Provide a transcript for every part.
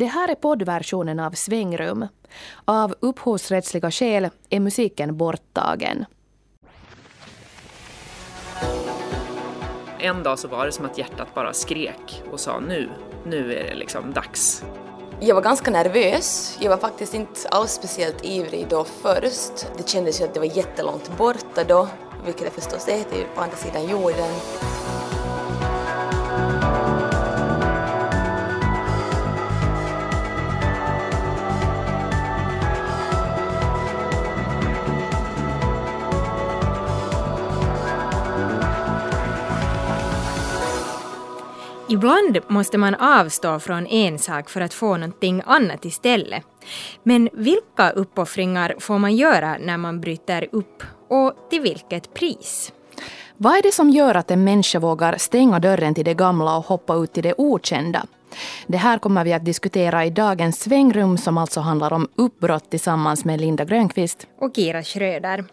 Det här är poddversionen av Svängrum. Av upphovsrättsliga skäl är musiken borttagen. En dag så var det som att hjärtat bara skrek och sa nu, nu är det liksom dags. Jag var ganska nervös. Jag var faktiskt inte alls speciellt ivrig då först. Det kändes ju att det var jättelångt borta då, vilket det förstås är, det är på andra sidan jorden. Ibland måste man avstå från en sak för att få någonting annat istället. Men vilka uppoffringar får man göra när man bryter upp och till vilket pris? Vad är det som gör att en människa vågar stänga dörren till det gamla och hoppa ut till det okända? Det här kommer vi att diskutera i dagens svängrum som alltså handlar om uppbrott tillsammans med Linda Grönqvist och Kira Schröder.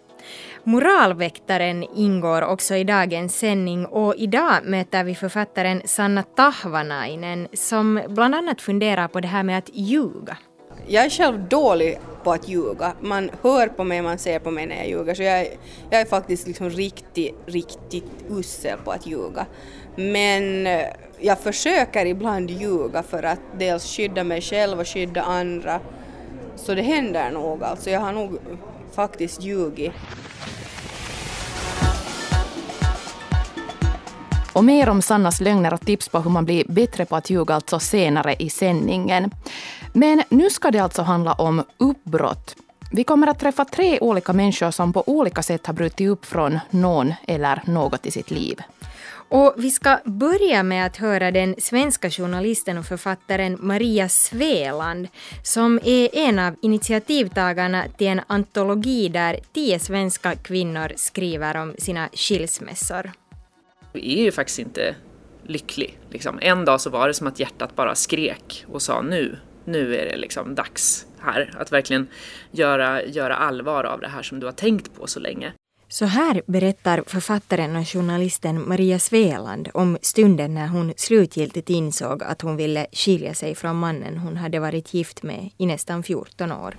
Moralväktaren ingår också i dagens sändning och idag möter vi författaren Sanna Tahvanainen som bland annat funderar på det här med att ljuga. Jag är själv dålig på att ljuga. Man hör på mig, man ser på mig när jag ljuger. Så jag, jag är faktiskt liksom riktigt, riktigt usel på att ljuga. Men eh, jag försöker ibland ljuga för att dels skydda mig själv och skydda andra. Så det händer nog alltså. Jag har nog faktiskt ljugit. Och mer om Sannas lögner och tips på hur man blir bättre på att ljuga alltså senare i sändningen. Men nu ska det alltså handla om uppbrott. Vi kommer att träffa tre olika människor som på olika sätt har brutit upp från någon eller något i sitt liv. Och vi ska börja med att höra den svenska journalisten och författaren Maria Sveland som är en av initiativtagarna till en antologi där tio svenska kvinnor skriver om sina skilsmässor. Jag är ju faktiskt inte lycklig. Liksom. En dag så var det som att hjärtat bara skrek och sa nu, nu är det liksom dags här. Att verkligen göra, göra allvar av det här som du har tänkt på så länge. Så här berättar författaren och journalisten Maria Sveland om stunden när hon slutgiltigt insåg att hon ville skilja sig från mannen hon hade varit gift med i nästan 14 år.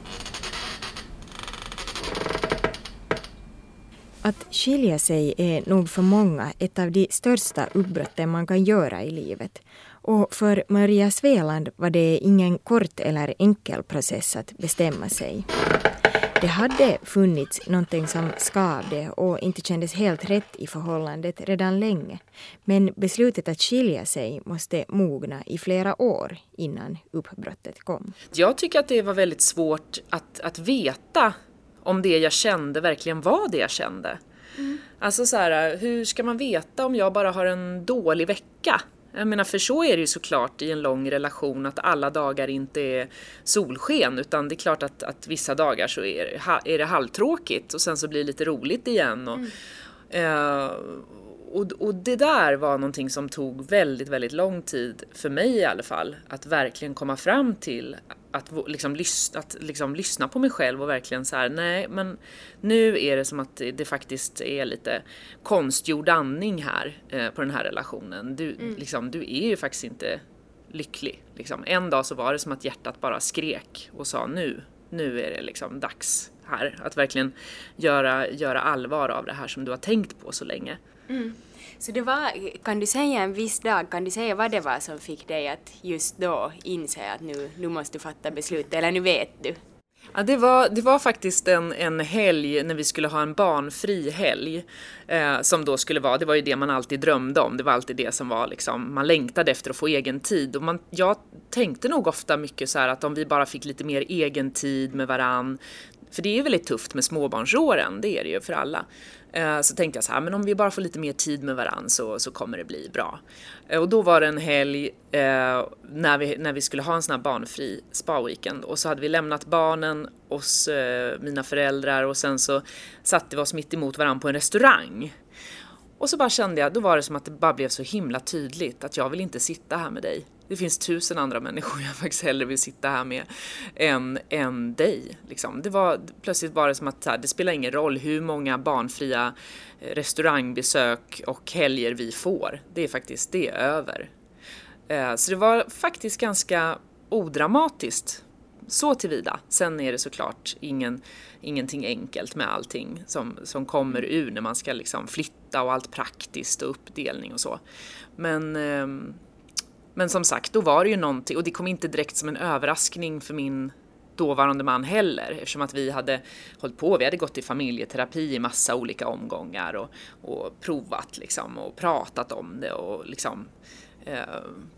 Att skilja sig är nog för många ett av de största uppbrotten man kan göra i livet. Och för Maria Sveland var det ingen kort eller enkel process att bestämma sig. Det hade funnits någonting som skavde och inte kändes helt rätt i förhållandet redan länge. Men beslutet att skilja sig måste mogna i flera år innan uppbrottet kom. Jag tycker att det var väldigt svårt att, att veta om det jag kände verkligen var det jag kände. Mm. Alltså så här, hur ska man veta om jag bara har en dålig vecka? Jag menar, för så är det ju såklart i en lång relation att alla dagar inte är solsken utan det är klart att, att vissa dagar så är det, är det halvtråkigt och sen så blir det lite roligt igen. Och, mm. eh, och, och det där var någonting som tog väldigt, väldigt lång tid, för mig i alla fall, att verkligen komma fram till att, liksom, lyssna, att liksom, lyssna på mig själv och verkligen så här, nej men nu är det som att det, det faktiskt är lite konstgjord andning här eh, på den här relationen. Du, mm. liksom, du är ju faktiskt inte lycklig. Liksom. En dag så var det som att hjärtat bara skrek och sa nu, nu är det liksom dags här. Att verkligen göra, göra allvar av det här som du har tänkt på så länge. Mm. Så det var, kan du säga en viss dag, kan du säga vad det var som fick dig att just då inse att nu, nu måste du fatta beslut, eller nu vet du? Ja, det, var, det var faktiskt en, en helg när vi skulle ha en barnfri helg. Eh, som då skulle vara, det var ju det man alltid drömde om, det var alltid det som var liksom, man längtade efter att få egen tid. Och man, jag tänkte nog ofta mycket så här att om vi bara fick lite mer egen tid med varann, för det är ju väldigt tufft med småbarnsåren, det är det ju för alla. Eh, så tänkte jag så här, men om vi bara får lite mer tid med varandra så, så kommer det bli bra. Eh, och då var det en helg eh, när, vi, när vi skulle ha en sån här barnfri spa-weekend och så hade vi lämnat barnen hos eh, mina föräldrar och sen så satte vi oss mitt emot varandra på en restaurang. Och så bara kände jag, då var det som att det bara blev så himla tydligt att jag vill inte sitta här med dig. Det finns tusen andra människor jag faktiskt hellre vill sitta här med än, än dig. Liksom. Det var, plötsligt var det som att det spelar ingen roll hur många barnfria eh, restaurangbesök och helger vi får. Det är faktiskt, det är över. Eh, så det var faktiskt ganska odramatiskt så tillvida. Sen är det såklart ingen, ingenting enkelt med allting som, som kommer ur när man ska liksom flytta och allt praktiskt och uppdelning och så. Men, ehm, men som sagt, då var det ju någonting och det kom inte direkt som en överraskning för min dåvarande man heller eftersom att vi hade hållit på, vi hade gått i familjeterapi i massa olika omgångar och, och provat liksom och pratat om det och liksom eh,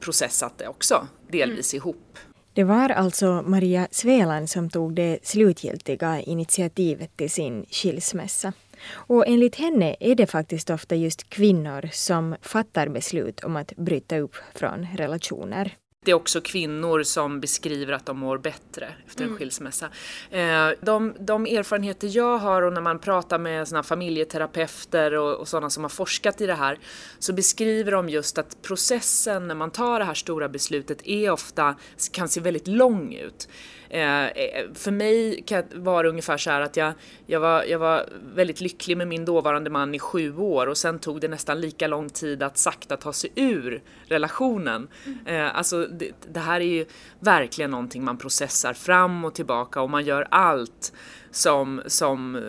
processat det också delvis mm. ihop. Det var alltså Maria Sveland som tog det slutgiltiga initiativet till sin skilsmässa. Och enligt henne är det faktiskt ofta just kvinnor som fattar beslut om att bryta upp från relationer. Det är också kvinnor som beskriver att de mår bättre efter en mm. skilsmässa. Eh, de, de, erfarenheter jag har och när man pratar med såna familjeterapeuter och, och sådana som har forskat i det här så beskriver de just att processen när man tar det här stora beslutet är ofta, kan se väldigt lång ut. Eh, eh, för mig var det ungefär så här att jag, jag, var, jag var väldigt lycklig med min dåvarande man i sju år och sen tog det nästan lika lång tid att sakta ta sig ur relationen. Mm. alltså det, det här är ju verkligen någonting man processar fram och tillbaka och man gör allt som, som eh,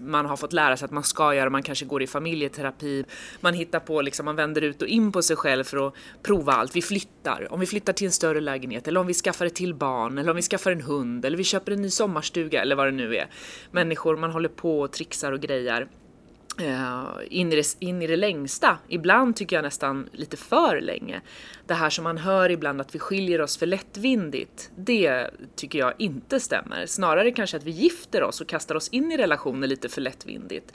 man har fått lära sig att man ska göra. Man kanske går i familjeterapi, man hittar på, liksom, man vänder ut och in på sig själv för att prova allt. Vi flyttar, om vi flyttar till en större lägenhet eller om vi skaffar ett till barn eller om vi skaffar en hund eller vi köper en ny sommarstuga eller vad det nu är. Människor, man håller på och trixar och grejar. Eh, in, i det, in i det längsta. Ibland tycker jag nästan lite för länge. Det här som man hör ibland att vi skiljer oss för lättvindigt, det tycker jag inte stämmer. Snarare kanske att vi gifter oss och kastar oss in i relationer lite för lättvindigt.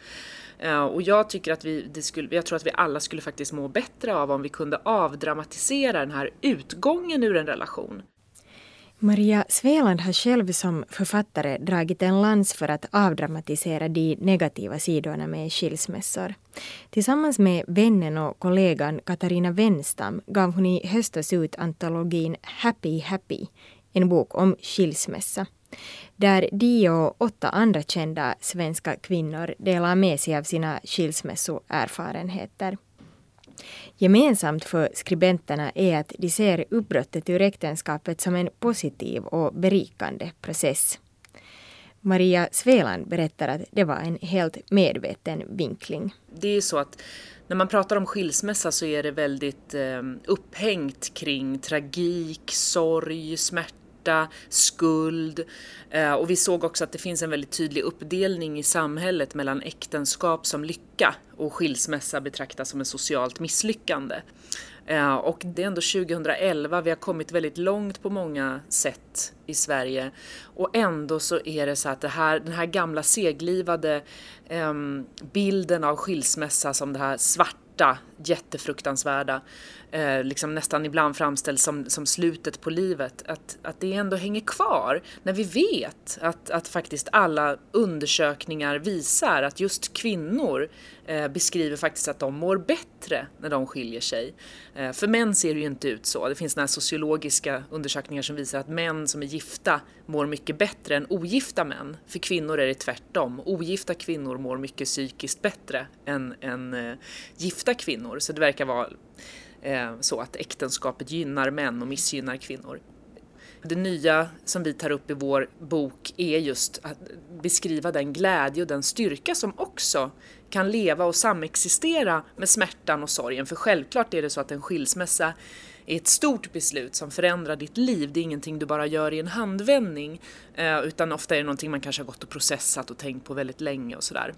Eh, och jag tycker att vi, det skulle, jag tror att vi alla skulle faktiskt må bättre av om vi kunde avdramatisera den här utgången ur en relation. Maria Sveland har själv som författare dragit en lans för att avdramatisera de negativa sidorna med skilsmässor. Tillsammans med vännen och kollegan Katarina Wenstam gav hon i höstas ut antologin Happy Happy, en bok om skilsmässa där de och åtta andra kända svenska kvinnor delar med sig av sina skilsmässoerfarenheter. Gemensamt för skribenterna är att de ser uppbrottet ur äktenskapet som en positiv och berikande process. Maria Sveland berättar att det var en helt medveten vinkling. Det är så att när man pratar om skilsmässa så är det väldigt eh, upphängt kring tragik, sorg, smärta smärta, skuld eh, och vi såg också att det finns en väldigt tydlig uppdelning i samhället mellan äktenskap som lycka och skilsmässa betraktas som ett socialt misslyckande. Eh, och det är ändå 2011, vi har kommit väldigt långt på många sätt i Sverige och ändå så är det så att det här, den här gamla seglivade ehm, bilden av skilsmässa som det här svarta, jättefruktansvärda eh, liksom nästan ibland framställs som, som slutet på livet, att, att det ändå hänger kvar när vi vet att, att faktiskt alla undersökningar visar att just kvinnor eh, beskriver faktiskt att de mår bättre när de skiljer sig. Eh, för män ser det ju inte ut så. Det finns några sociologiska undersökningar som visar att män som är gifta mår mycket bättre än ogifta män. För kvinnor är det tvärtom. Ogifta kvinnor mår mycket psykiskt bättre än, än eh, gifta kvinnor. Så det verkar vara Eh, så att äktenskapet gynnar män och missgynnar kvinnor. Det nya som vi tar upp i vår bok är just att beskriva den glädje och den styrka som också kan leva och samexistera med smärtan och sorgen. För självklart är det så att en skilsmässa är ett stort beslut som förändrar ditt liv. Det är ingenting du bara gör i en handvändning eh, utan ofta är det någonting man kanske har gått och processat och tänkt på väldigt länge och sådär.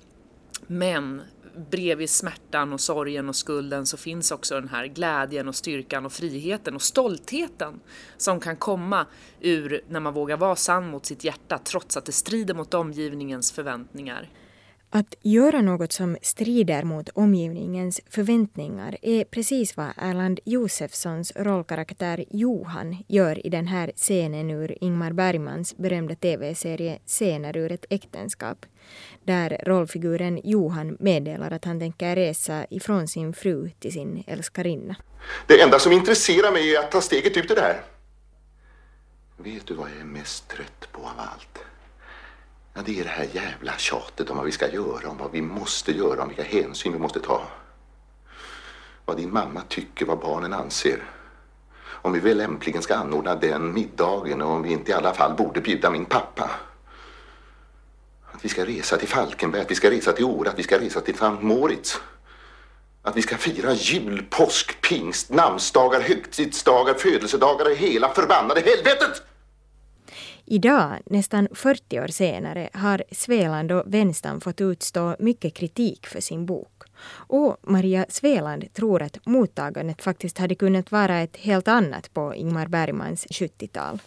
Men bredvid smärtan och sorgen och skulden så finns också den här glädjen och styrkan och friheten och stoltheten som kan komma ur när man vågar vara sann mot sitt hjärta trots att det strider mot omgivningens förväntningar. Att göra något som strider mot omgivningens förväntningar är precis vad Erland Josefssons rollkaraktär Johan gör i den här scenen ur Ingmar Bergmans berömda tv-serie Scener ur ett äktenskap, där rollfiguren Johan meddelar att han tänker resa ifrån sin fru till sin älskarinna. Det enda som intresserar mig är att ta steget ut ur det här. Vet du vad jag är mest trött på av allt? Ja, det är det här jävla tjatet om vad vi ska göra, om vad vi måste göra, om vilka hänsyn vi måste ta. Vad din mamma tycker, vad barnen anser. om vi väl lämpligen ska anordna den middagen och om vi inte i alla fall borde bjuda min pappa. Att vi ska resa till Falkenberg, att vi ska resa till Åre, att vi ska resa till Sankt Moritz. Att vi ska fira jul, påsk, pingst, namnsdagar, högtidsdagar, födelsedagar och hela förbannade helvetet! Idag, nästan 40 år senare, har Sveland och vänstern fått utstå mycket kritik för sin bok. Och Maria Sveland tror att mottagandet faktiskt hade kunnat vara ett helt annat på Ingmar Bergmans 70-tal.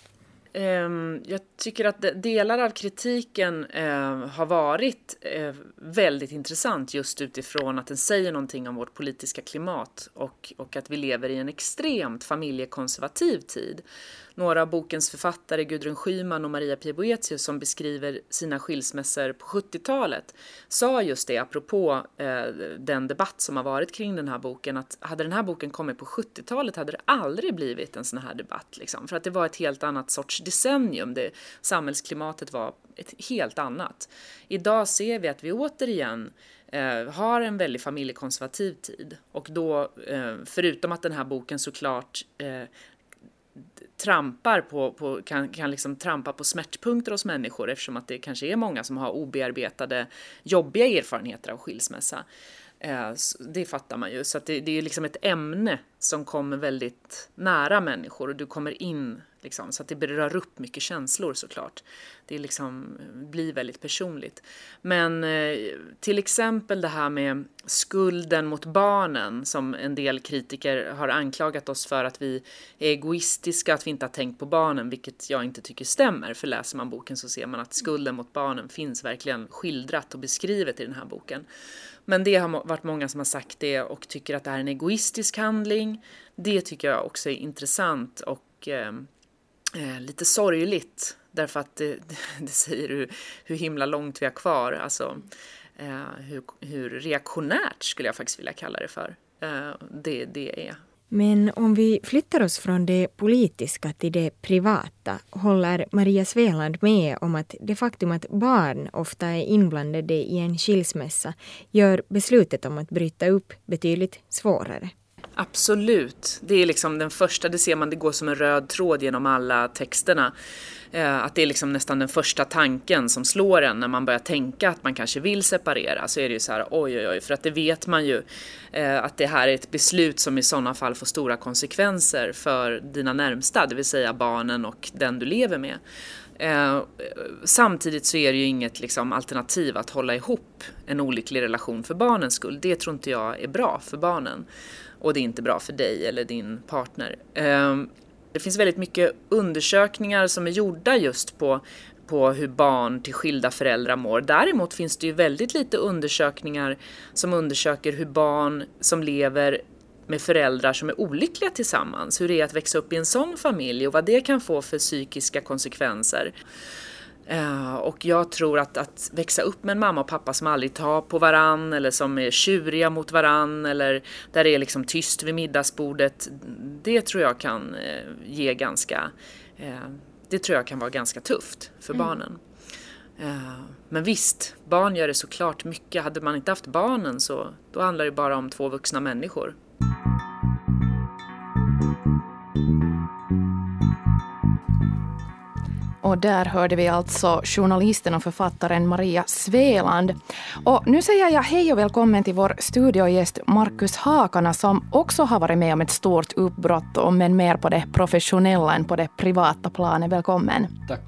Ehm, jag tycker att delar av kritiken ehm, har varit eh, väldigt intressant just utifrån att den säger någonting om vårt politiska klimat och, och att vi lever i en extremt familjekonservativ tid några av bokens författare, Gudrun Schyman och Maria Pia Boetius, som beskriver sina skilsmässor på 70-talet, sa just det apropå eh, den debatt som har varit kring den här boken, att hade den här boken kommit på 70-talet hade det aldrig blivit en sån här debatt. Liksom, för att det var ett helt annat sorts decennium. Det, samhällsklimatet var ett helt annat. Idag ser vi att vi återigen eh, har en väldigt familjekonservativ tid och då, eh, förutom att den här boken såklart eh, trampar på, på, kan, kan liksom trampa på smärtpunkter hos människor eftersom att det kanske är många som har obearbetade jobbiga erfarenheter av skilsmässa. Eh, det fattar man ju. Så det, det är liksom ett ämne som kommer väldigt nära människor och du kommer in liksom, så att det berör upp mycket känslor såklart. Det liksom, blir väldigt personligt. Men eh, till exempel det här med skulden mot barnen som en del kritiker har anklagat oss för att vi är egoistiska, att vi inte har tänkt på barnen, vilket jag inte tycker stämmer. För läser man boken så ser man att skulden mot barnen finns verkligen skildrat och beskrivet i den här boken. Men det har varit många som har sagt det och tycker att det här är en egoistisk handling. Det tycker jag också är intressant och eh, eh lite sorgligt därför att det, det säger hur, hur himla långt vi har kvar. Alltså, eh, hur, hur reaktionärt skulle jag faktiskt vilja kalla det för. Eh, det, det är. Men om vi flyttar oss från det politiska till det privata håller Maria Sveland med om att det faktum att barn ofta är inblandade i en skilsmässa gör beslutet om att bryta upp betydligt svårare. Absolut. Det är liksom den första, det ser man, det går som en röd tråd genom alla texterna. Eh, att det är liksom nästan den första tanken som slår en när man börjar tänka att man kanske vill separera. Så är det ju så här, oj oj oj, för att det vet man ju eh, att det här är ett beslut som i sådana fall får stora konsekvenser för dina närmsta, det vill säga barnen och den du lever med. Eh, samtidigt så är det ju inget liksom, alternativ att hålla ihop en olycklig relation för barnens skull. Det tror inte jag är bra för barnen. Och det är inte bra för dig eller din partner. Ehm, det finns väldigt mycket undersökningar som är gjorda just på, på hur barn till skilda föräldrar mår. Däremot finns det ju väldigt lite undersökningar som undersöker hur barn som lever med föräldrar som är olyckliga tillsammans, hur det är att växa upp i en sån familj och vad det kan få för psykiska konsekvenser. Uh, och jag tror att, att växa upp med en mamma och pappa som aldrig tar på varann eller som är tjuriga mot varann eller där det är liksom tyst vid middagsbordet. Det tror jag kan uh, ge ganska, uh, det tror jag kan vara ganska tufft för mm. barnen. men visst, barn gör det såklart mycket. Hade man inte haft barnen så då handlar det bara om två vuxna människor. Och där hörde vi alltså journalisten och författaren Maria Sveland. Och nu säger jag hej och välkommen till vår studiogäst Markus Hakana som också har varit med om ett stort uppbrott, men mer på det professionella än på det privata planet. Välkommen. Tack.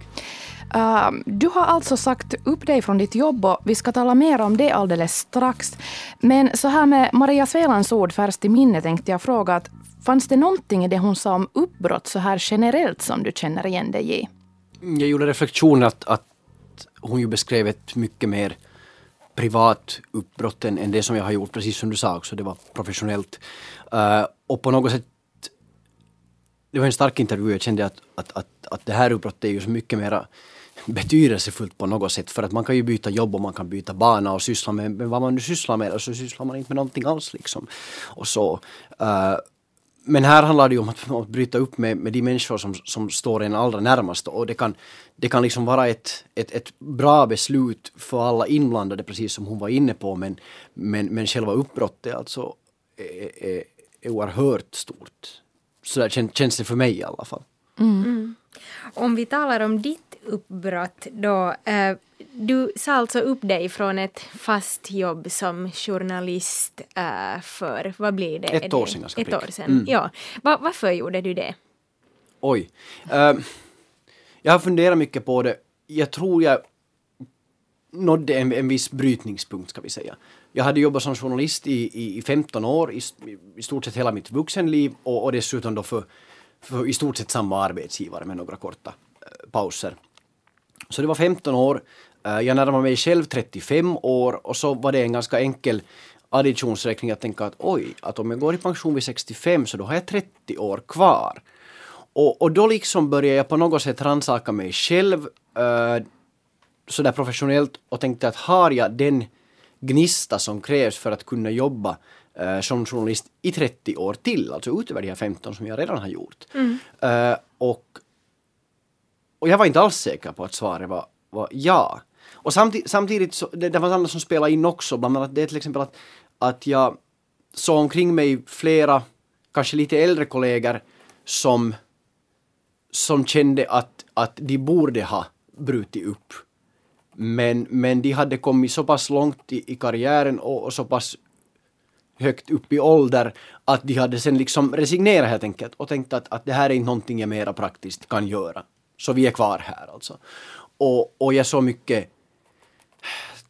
Uh, du har alltså sagt upp dig från ditt jobb och vi ska tala mer om det alldeles strax. Men så här med Maria Svelands ord färskt i minne tänkte jag fråga att fanns det någonting i det hon sa om uppbrott så här generellt som du känner igen dig i? Jag gjorde reflektionen att, att hon ju beskrev ett mycket mer privat uppbrott än, än det som jag har gjort, precis som du sa också, det var professionellt. Uh, och på något sätt, det var en stark intervju, jag kände att, att, att, att det här uppbrottet är ju så mycket mera betydelsefullt på något sätt för att man kan ju byta jobb och man kan byta bana och syssla med, med vad man nu sysslar med och så sysslar man inte med någonting alls liksom. Och så. Uh, men här handlar det ju om att, att bryta upp med, med de människor som, som står en allra närmast och det kan, det kan liksom vara ett, ett, ett bra beslut för alla inblandade precis som hon var inne på men, men, men själva uppbrottet alltså är, är, är oerhört stort. Så där kän, känns det för mig i alla fall. Mm. Mm. Om vi talar om ditt uppbrott då. Eh, du sa alltså upp dig från ett fast jobb som journalist eh, för, vad blir det? Ett år sedan ganska Ett år sedan, Mm. ja. Va, varför gjorde du det? Oj. Eh, jag har funderat mycket på det. Jag tror jag nådde en, en viss brytningspunkt ska vi säga. Jag hade jobbat som journalist i, i, i 15 år, i, i stort sett hela mitt vuxenliv och, och dessutom då för, för i stort sett samma arbetsgivare med några korta eh, pauser. Så det var 15 år. Eh, jag närmade mig själv 35 år och så var det en ganska enkel additionsräkning att tänka att oj, att om jag går i pension vid 65 så då har jag 30 år kvar. Och, och då liksom började jag på något sätt rannsaka mig själv eh, sådär professionellt och tänkte att har jag den gnista som krävs för att kunna jobba eh, som journalist i 30 år till, alltså utöver de här 15 som jag redan har gjort. Eh, och, och jag var inte alls säker på att svaret var, var ja. Och samtidigt, samtidigt så, det, det var annat som spelade in också, bland annat det till exempel att, att jag såg omkring mig flera, kanske lite äldre kollegor som som kände att, att de borde ha brutit upp. Men, men de hade kommit så pass långt i, i karriären och, och så pass högt upp i ålder att de hade sen liksom resignerat helt enkelt och tänkt att, att det här är inte någonting jag mera praktiskt kan göra. Så vi är kvar här alltså. Och, och jag såg mycket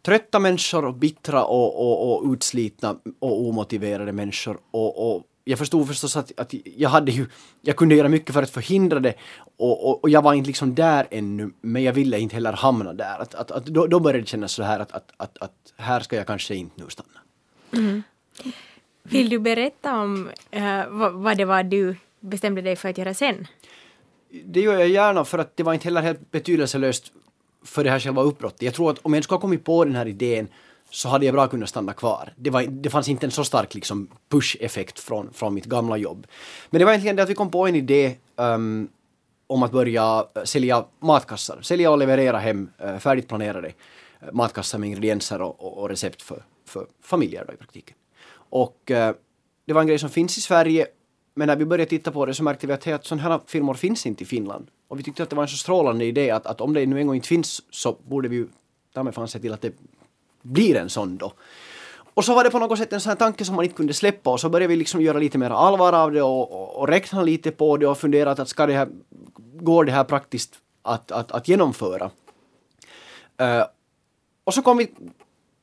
trötta människor och bittra och, och, och utslitna och omotiverade människor. Och, och jag förstod förstås att, att jag hade ju, jag kunde göra mycket för att förhindra det och, och, och jag var inte liksom där ännu men jag ville inte heller hamna där. Att, att, att då, då började det kännas så här att, att, att, att här ska jag kanske inte nu stanna. Mm. Vill du berätta om uh, vad, vad det var du bestämde dig för att göra sen? Det gör jag gärna för att det var inte heller helt betydelselöst för det här själva uppbrottet. Jag tror att om jag skulle ha kommit på den här idén så hade jag bra kunnat stanna kvar. Det, var, det fanns inte en så stark liksom, push-effekt från, från mitt gamla jobb. Men det var egentligen det att vi kom på en idé um, om att börja eh, sälja matkassar. Sälja och leverera hem eh, uh, färdigt planerade eh, matkassar med ingredienser och, och, och recept för, för familjer då, i praktiken. Och uh, det var en grej som finns i Sverige men när vi började titta på det så märkte vi att, hey, att sådana här filmer finns inte i Finland. Och vi tyckte att det var en så strålande idé att, att om det nu en gång inte finns så borde vi ju ta mig fan se till att det blir en sån då. Och så var det på något sätt en sån här tanke som man inte kunde släppa och så började vi liksom göra lite mer allvar av det och, och, och räkna lite på det och fundera att ska det här, går det här praktiskt att, att, att genomföra? Uh, och så kom vi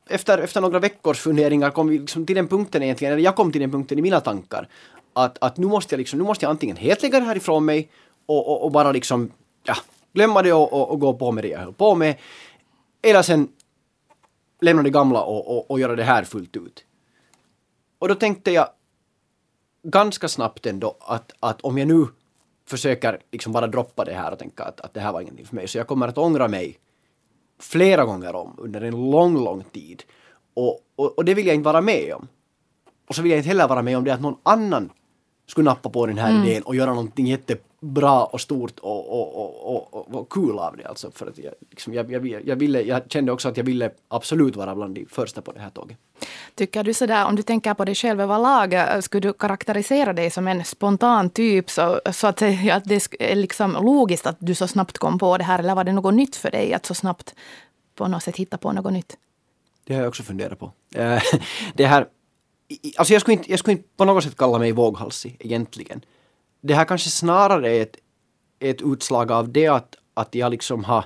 efter, efter några veckors funderingar kom vi liksom till den punkten egentligen, eller jag kom till den punkten i mina tankar att, att nu, måste jag liksom, nu måste jag antingen helt lägga det här ifrån mig och, och, och bara liksom ja, glömma det och, och, och gå på med det jag höll på med. Eller sen lämna det gamla och, och, och göra det här fullt ut. Och då tänkte jag ganska snabbt ändå att, att om jag nu försöker liksom bara droppa det här och tänka att, att det här var ingenting för mig så jag kommer att ångra mig flera gånger om under en lång, lång tid. Och, och, och det vill jag inte vara med om. Och så vill jag inte heller vara med om det att någon annan skulle nappa på den här idén och göra någonting jättebra och stort och, och, och, och, och, och kul av det. Alltså för att jag, liksom, jag, jag, jag, ville, jag kände också att jag ville absolut vara bland de första på det här tåget. Tycker du sådär, om du tänker på dig själv överlag, eh, skulle du karaktärisera dig som en spontan typ så, så att eh, säga att det är liksom logiskt att du så snabbt kom på det här eller var det något nytt för dig att så snabbt på något sätt hitta på något nytt? Det har jag också funderat på. Eh, det här, alltså jag skulle, inte, jag skulle inte på något sätt kalla mig våghalsig egentligen. Det här kanske snarare är ett, ett utslag av det att, att jag liksom har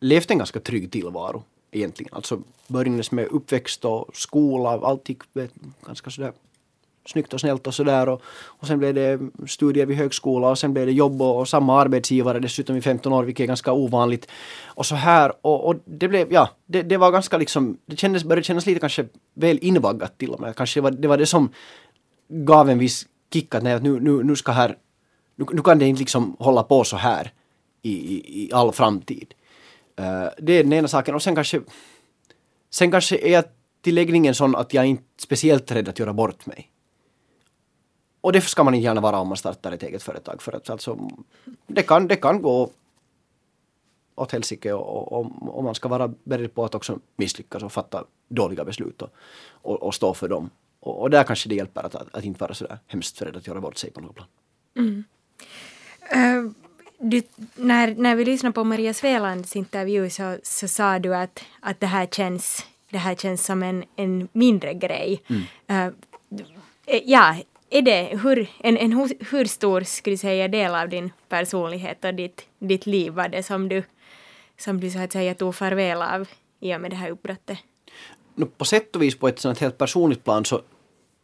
levt en ganska trygg tillvaro egentligen. Alltså började med uppväxt och skola, allt gick ganska sådär snyggt och snällt och sådär och, och sen blev det studier vid högskola och sen blev det jobb och, och samma arbetsgivare dessutom i 15 år vilket är ganska ovanligt. Och så här och, och det blev, ja, det, det var ganska liksom, det kändes, började kännas lite kanske väl invaggat till och med. Kanske var, det var det som gav en viss kick att nej, att nu, nu, nu ska här, nu, nu kan det inte liksom hålla på så här i, i, i all framtid. Eh, det är den ena saken och sen kanske Sen kanske är jag till läggningen sån att jag är inte speciellt rädd att göra bort mig. Och det ska man inte gärna vara om man startar ett eget företag för att alltså det kan, det kan gå åt helsike och, och, och man ska vara beredd på att också misslyckas och fatta dåliga beslut och, och, och stå för dem. Och, och där kanske det hjälper att, att, att inte vara sådär hemskt rädd att göra bort sig på något plan. Mm. Uh, du, när, när vi lyssnade på Maria Svelands intervju så, så sa du att, att det, här känns, det här känns som en, en mindre grej. Mm. Uh, ja, är det, hur, en, en hur stor skulle säga del av din personlighet och ditt, ditt liv var det som du, som du så att säga tog farväl av i och med det här uppbrottet? No, på sätt och vis på ett sånt helt personligt plan så,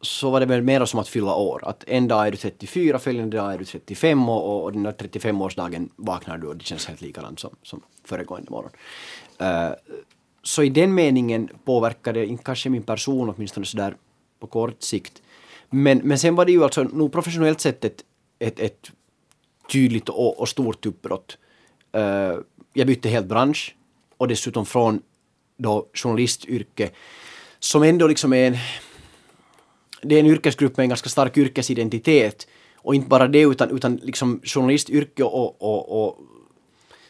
så var det väl mer som att fylla år. Att en dag är du 34, följande dag är du 35 och, och den där 35-årsdagen vaknar du och det känns helt likadant som, som föregående morgon. Uh, så i den meningen påverkar det inte kanske min person åtminstone sådär på kort sikt. Men, men sen var det ju alltså nog professionellt sett ett, ett, ett tydligt och, och stort uppbrott. Uh, jag bytte helt bransch och dessutom från då journalistyrke som ändå liksom är en, det är en yrkesgrupp med en ganska stark yrkesidentitet och inte bara det utan, utan liksom journalistyrke och, och, och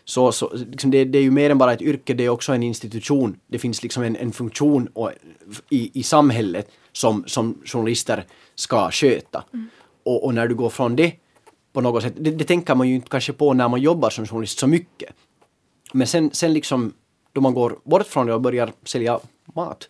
så, så liksom det, det, är ju mer än bara ett yrke, det är också en institution. Det finns liksom en, en funktion och, i, i samhället som, som journalister ska sköta. Mm. Och, och, när du går från det på något sätt, det, det, tänker man ju inte kanske på när man jobbar som journalist så mycket. Men sen, sen liksom då man går bort från det och börjar sälja mat,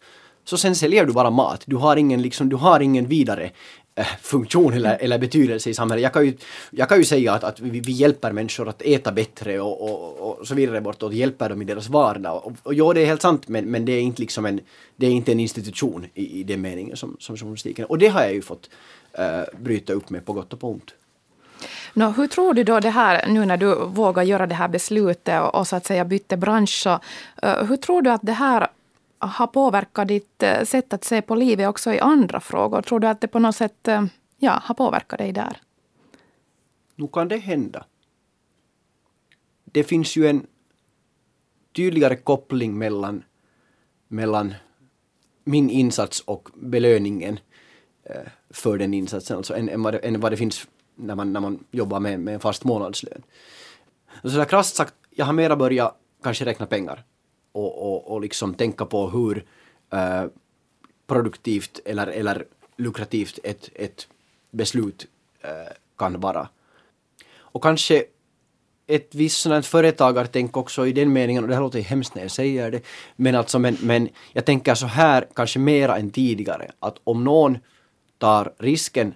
så sen säljer du bara mat. Du har ingen, liksom, du har ingen vidare äh, funktion eller, mm. eller betydelse i samhället. Jag kan ju, jag kan ju säga att, att vi, vi hjälper människor att äta bättre och, och, och så vidare bortåt, och hjälper dem i deras vardag. Och, och ja, det är helt sant, men, men det är inte liksom en, det är inte en institution i, i den meningen som, som journalistiken Och det har jag ju fått äh, bryta upp med på gott och på ont. No, hur tror du då det här, nu när du vågar göra det här beslutet och, och så att säga bytte bransch, så, uh, hur tror du att det här har påverkat ditt eh, sätt att se på livet också i andra frågor? Tror du att det på något sätt eh, ja, har påverkat dig där? Nu kan det hända. Det finns ju en tydligare koppling mellan, mellan min insats och belöningen eh, för den insatsen, alltså än, än, vad det, än vad det finns när man, när man jobbar med, med en fast månadslön. Så där krasst sagt, jag har mera börjat kanske räkna pengar och, och, och liksom tänka på hur uh, produktivt eller, eller lukrativt ett, ett beslut uh, kan vara. Och kanske ett visst sådant företagartänk också i den meningen, och det här låter hemskt när jag säger det, men alltså men, men jag tänker så här kanske mera än tidigare, att om någon tar risken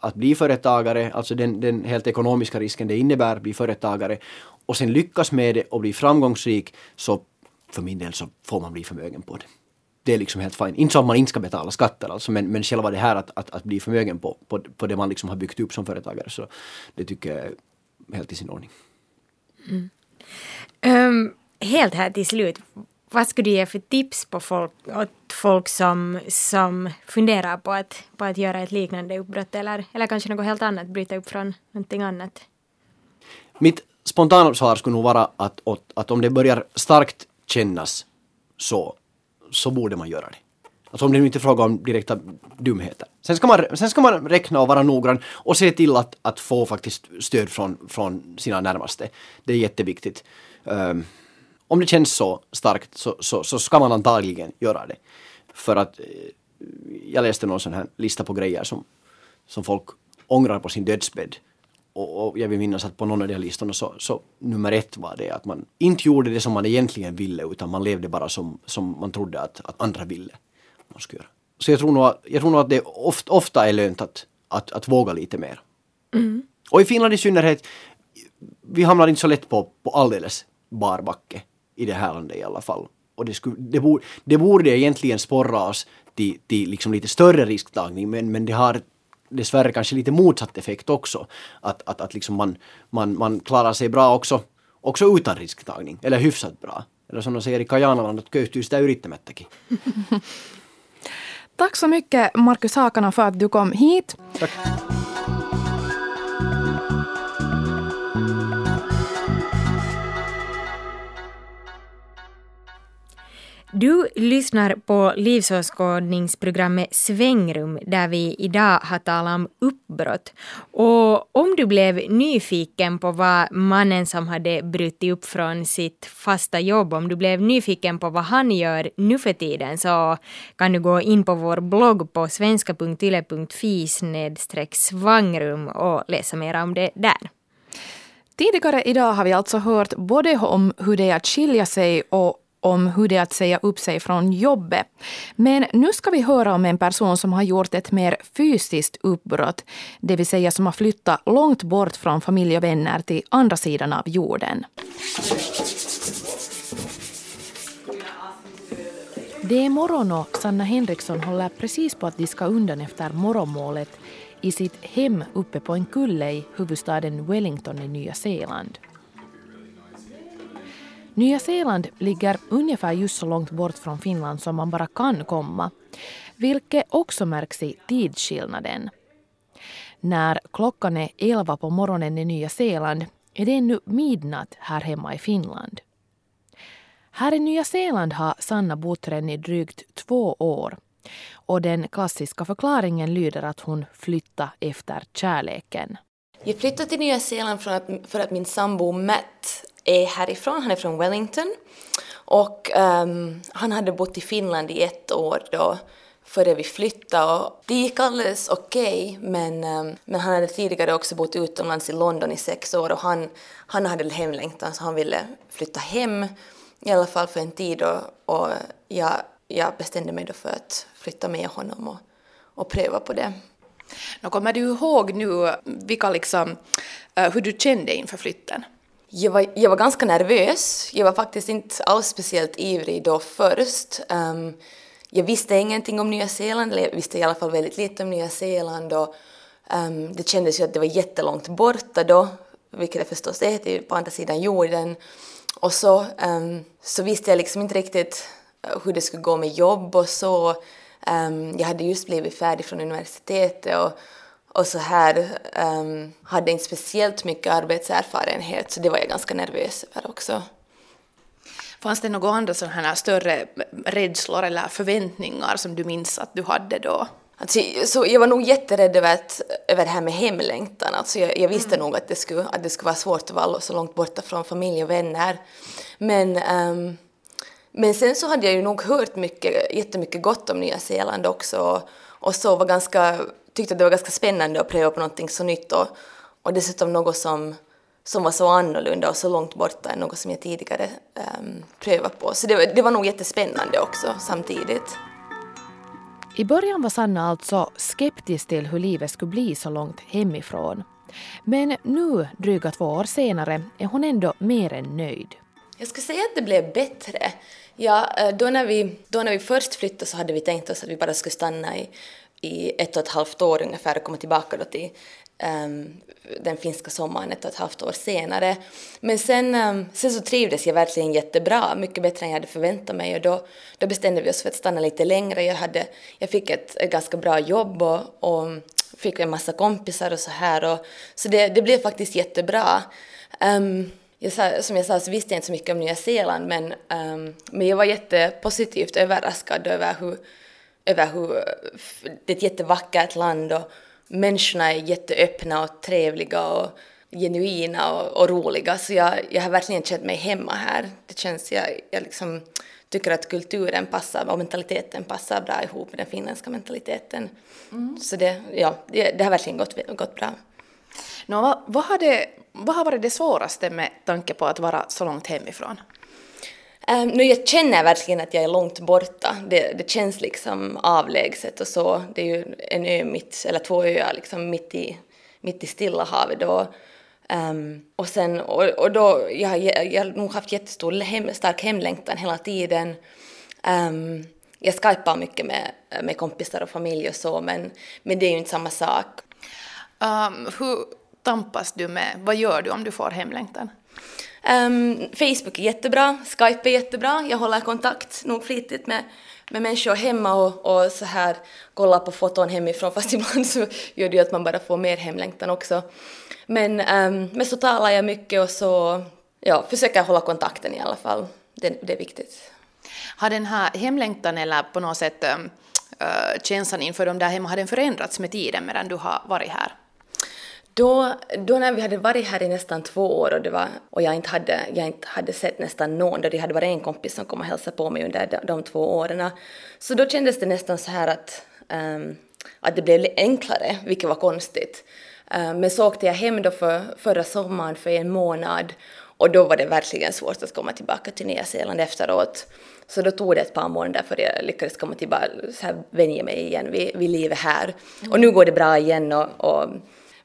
att bli företagare, alltså den, den helt ekonomiska risken det innebär att bli företagare och sen lyckas med det och bli framgångsrik så för min del så får man bli förmögen på det. Det är liksom helt fint. Inte så att man inte ska betala skatter alltså, men, men själva det här att, att, att bli förmögen på, på, på det man liksom har byggt upp som företagare så det tycker jag är helt i sin ordning. Mm. Um, helt här till slut, vad skulle du ge för tips på folk, åt folk som, som funderar på att, på att göra ett liknande uppbrott eller, eller kanske något helt annat, bryta upp från någonting annat? Mitt spontana svar skulle nog vara att, att om det börjar starkt kännas så, så borde man göra det. Alltså om det nu inte är fråga om direkta dumheter. Sen ska man, sen ska man räkna och vara noggrann och se till att, att få faktiskt stöd från, från sina närmaste. Det är jätteviktigt. Um, om det känns så starkt så, så, så ska man antagligen göra det. För att eh, jag läste någon sån här lista på grejer som, som folk ångrar på sin dödsbädd. Och, och jag vill minnas att på någon av de här listorna så, så nummer ett var det att man inte gjorde det som man egentligen ville utan man levde bara som, som man trodde att, att andra ville man skulle göra. Så jag tror nog, jag tror nog att det ofta, ofta är lönt att, att, att våga lite mer. Mm. Och i Finland i synnerhet, vi hamnar inte så lätt på, på alldeles barbacke i det här landet i alla fall. Och det, skulle, det, borde, det borde egentligen sporra oss till, till liksom lite större risktagning men, men det har dessvärre kanske lite motsatt effekt också. Att, att, att liksom man, man, man klarar sig bra också, också utan risktagning, eller hyfsat bra. Eller som de säger i Kajanaland, att köyhtyy sitä yrittämättäkin. Tack så mycket Markus Hakana för att du kom hit. Tack. Du lyssnar på livsåskådningsprogrammet Svängrum där vi idag har talat om uppbrott. Och om du blev nyfiken på vad mannen som hade brutit upp från sitt fasta jobb, om du blev nyfiken på vad han gör nu för tiden så kan du gå in på vår blogg på svenska.yle.fi svangrum och läsa mer om det där. Tidigare idag har vi alltså hört både om hur det är att skilja sig och om hur det är att säga upp sig från jobbet. Men nu ska vi höra om en person som har gjort ett mer fysiskt uppbrott. Det vill säga som har flyttat långt bort från familj och vänner till andra sidan av jorden. Det är morgon och Sanna Henriksson håller precis på att diska undan efter morgonmålet i sitt hem uppe på en kulle i huvudstaden Wellington i Nya Zeeland. Nya Zeeland ligger ungefär just så långt bort från Finland som man bara kan komma, vilket också märks i tidsskillnaden. När klockan är elva på morgonen i Nya Zeeland är det ännu midnatt här hemma i Finland. Här i Nya Zeeland har Sanna bott redan i drygt två år. Och den klassiska förklaringen lyder att hon flyttade efter kärleken. Jag flyttade till Nya Zeeland för att, för att min sambo Matt är härifrån, han är från Wellington. Och um, han hade bott i Finland i ett år då före vi flyttade och det gick alldeles okej okay, men, um, men han hade tidigare också bott utomlands i London i sex år och han, han hade hemlängtan så han ville flytta hem i alla fall för en tid och, och jag, jag bestämde mig då för att flytta med honom och, och pröva på det. Kommer du ihåg nu vilka liksom, uh, hur du kände inför flytten? Jag var, jag var ganska nervös. Jag var faktiskt inte alls speciellt ivrig då först. Um, jag visste ingenting om Nya Zeeland, eller jag visste i alla fall väldigt lite om Nya Zeeland och um, det kändes ju att det var jättelångt borta då, vilket det förstås är, det är på andra sidan jorden. Och så, um, så visste jag liksom inte riktigt eh, hur det skulle gå med jobb och så. Um, jag hade just blivit färdig från universitetet och, och så här um, hade inte speciellt mycket arbetserfarenhet så det var jag ganska nervös över också. Fanns det några andra sådana här större rädslor eller förväntningar som du minns att du hade då? Alltså, så jag var nog jätterädd över, att, över det här med hemlängtan. Alltså jag, jag visste mm. nog att det, skulle, att det skulle vara svårt att vara så långt borta från familj och vänner. Men, um, men sen så hade jag ju nog hört mycket, jättemycket gott om Nya Zeeland också och, och så var ganska, tyckte att det var ganska spännande att pröva på någonting så nytt och, och dessutom något som, som var så annorlunda och så långt borta än något som jag tidigare um, prövat på. Så det, det var nog jättespännande också samtidigt. I början var Sanna alltså skeptisk till hur livet skulle bli så långt hemifrån. Men nu, dryga två år senare, är hon ändå mer än nöjd. Jag skulle säga att det blev bättre. Ja, eh, då, när vi, då när vi först flyttade så hade vi tänkt oss att vi bara skulle stanna i, i ett och ett halvt år ungefär och komma tillbaka då till um, den finska sommaren ett och ett halvt år senare. Men sen, um, sen så trivdes jag verkligen jättebra, mycket bättre än jag hade förväntat mig och då, då bestämde vi oss för att stanna lite längre. Jag, hade, jag fick ett, ett ganska bra jobb och, och fick en massa kompisar och så här och, så det, det blev faktiskt jättebra. Um, jag sa, som jag sa så visste jag inte så mycket om Nya Zeeland men, um, men jag var jättepositivt överraskad över hur, över hur det är ett jättevackert land och människorna är jätteöppna och trevliga och genuina och, och roliga så jag, jag har verkligen känt mig hemma här. Det känns, jag, jag liksom tycker att kulturen passar och mentaliteten passar bra ihop med den finländska mentaliteten. Mm. Så det, ja, det, det, har verkligen gått, gått bra. Nå, vad, vad, har det, vad har varit det svåraste med tanke på att vara så långt hemifrån? Um, nu jag känner verkligen att jag är långt borta. Det, det känns liksom avlägset och så. Det är ju en ö mitt, eller två öar liksom mitt i, mitt i Stilla havet då. Um, och sen, och, och då, jag, jag, jag har nog haft jättestor hem, stark hemlängtan hela tiden. Um, jag skypar mycket med, med kompisar och familj och så, men, men det är ju inte samma sak. Um, hur tampas du med, vad gör du om du får hemlängtan? Um, Facebook är jättebra, Skype är jättebra, jag håller kontakt nog flitigt med, med människor hemma och, och så här kollar på foton hemifrån fast ibland så gör det ju att man bara får mer hemlängtan också. Men, um, men så talar jag mycket och så ja, försöker hålla kontakten i alla fall, det, det är viktigt. Har den här hemlängtan eller på något sätt äh, känslan inför de där hemma, har den förändrats med tiden medan du har varit här? Då, då när vi hade varit här i nästan två år och, det var, och jag, inte hade, jag inte hade sett nästan någon, då det hade varit en kompis som kom och hälsade på mig under de, de två åren, så då kändes det nästan så här att, um, att det blev enklare, vilket var konstigt. Um, men så åkte jag hem då för förra sommaren för en månad och då var det verkligen svårt att komma tillbaka till Nya Zeeland efteråt. Så då tog det ett par månader för jag lyckades komma tillbaka, så här, vänja mig igen vid, vid livet här. Mm. Och nu går det bra igen och, och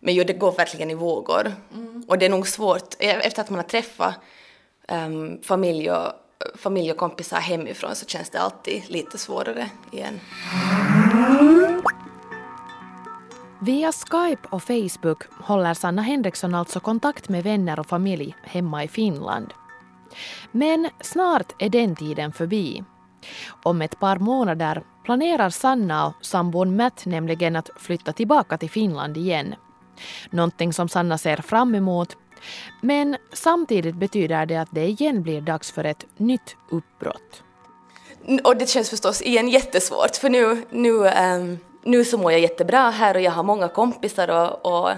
men jo, det går verkligen i vågor. Mm. Och det är nog svårt, e- efter att man har träffat um, familj, och, familj och kompisar hemifrån så känns det alltid lite svårare igen. Via Skype och Facebook håller Sanna Henriksson alltså kontakt med vänner och familj hemma i Finland. Men snart är den tiden förbi. Om ett par månader planerar Sanna och sambon Matt nämligen att flytta tillbaka till Finland igen. Någonting som Sanna ser fram emot. Men samtidigt betyder det att det igen blir dags för ett nytt uppbrott. Och det känns förstås igen jättesvårt för nu, nu, um, nu så mår jag jättebra här och jag har många kompisar och, och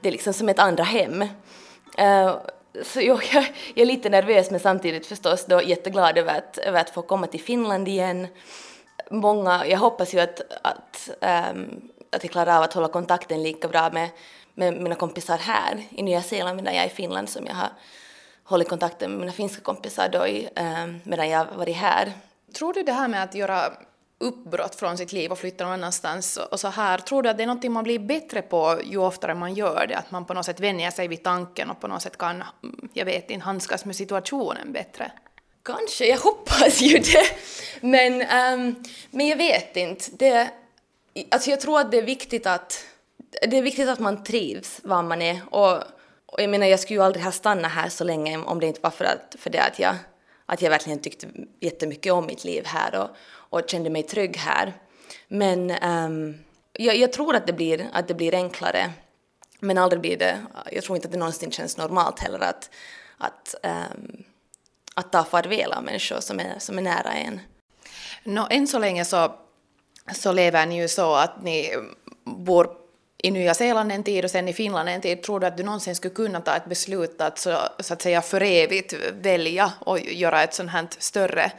det är liksom som ett andra hem. Uh, så jag, jag, är lite nervös men samtidigt förstås då jätteglad över att, över att få komma till Finland igen. Många, jag hoppas ju att, att, um, att jag klarar av att hålla kontakten lika bra med, med mina kompisar här i Nya Zeeland medan jag är i Finland som jag har hållit kontakten med mina finska kompisar då i, um, medan jag varit här. Tror du det här med att göra uppbrott från sitt liv och flytta någon annanstans och så här, tror du att det är någonting man blir bättre på ju oftare man gör det? Att man på något sätt vänjer sig vid tanken och på något sätt kan, jag vet inte, handskas med situationen bättre? Kanske, jag hoppas ju det. Men, um, men jag vet inte. Det, alltså jag tror att det är viktigt att det är viktigt att man trivs var man är. Och, och jag menar, jag skulle ju aldrig ha stannat här så länge om det inte var för, att, för det att jag, att jag verkligen tyckte jättemycket om mitt liv här och, och kände mig trygg här. Men um, jag, jag, tror att det, blir, att det blir enklare. Men aldrig blir det, jag tror inte att det någonsin känns normalt heller att, att, um, att ta farväl av människor som är, som är nära en. No, än så länge så, så lever ni ju så att ni bor i Nya Zeeland en tid och sen i Finland en tid, tror du att du någonsin skulle kunna ta ett beslut att så, så att säga för evigt välja och göra ett sånt här större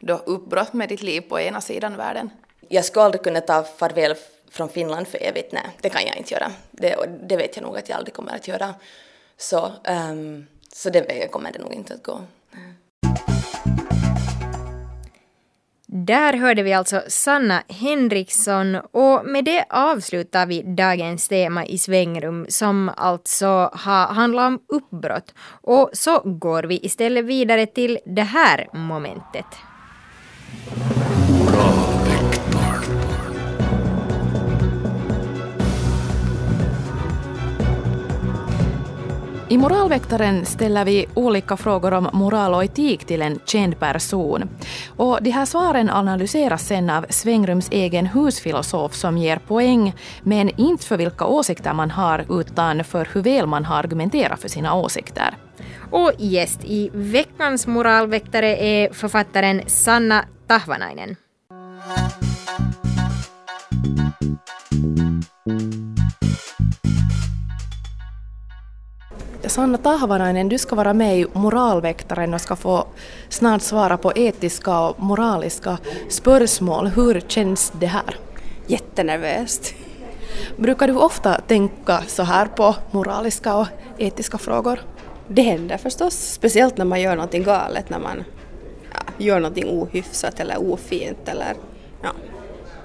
då uppbrott med ditt liv på ena sidan världen? Jag skulle aldrig kunna ta farväl från Finland för evigt, nej, det kan jag inte göra. Det, det vet jag nog att jag aldrig kommer att göra. Så, um, så den vägen kommer det nog inte att gå. Där hörde vi alltså Sanna Henriksson och med det avslutar vi dagens tema i svängrum som alltså har handlat om uppbrott. Och så går vi istället vidare till det här momentet. I Moralväktaren ställer vi olika frågor om moral och etik till en känd person. Och de här svaren analyseras sen av Svängrums egen husfilosof som ger poäng, men inte för vilka åsikter man har utan för hur väl man har argumenterat för sina åsikter. Och gäst i veckans moralväktare är författaren Sanna Tahvanainen. Sanna Tahvanainen, du ska vara med i Moralväktaren och ska få snart svara på etiska och moraliska spörsmål. Hur känns det här? Jättenervöst. Brukar du ofta tänka så här på moraliska och etiska frågor? Det händer förstås, speciellt när man gör någonting galet, när man ja, gör någonting ohyfsat eller ofint eller ja.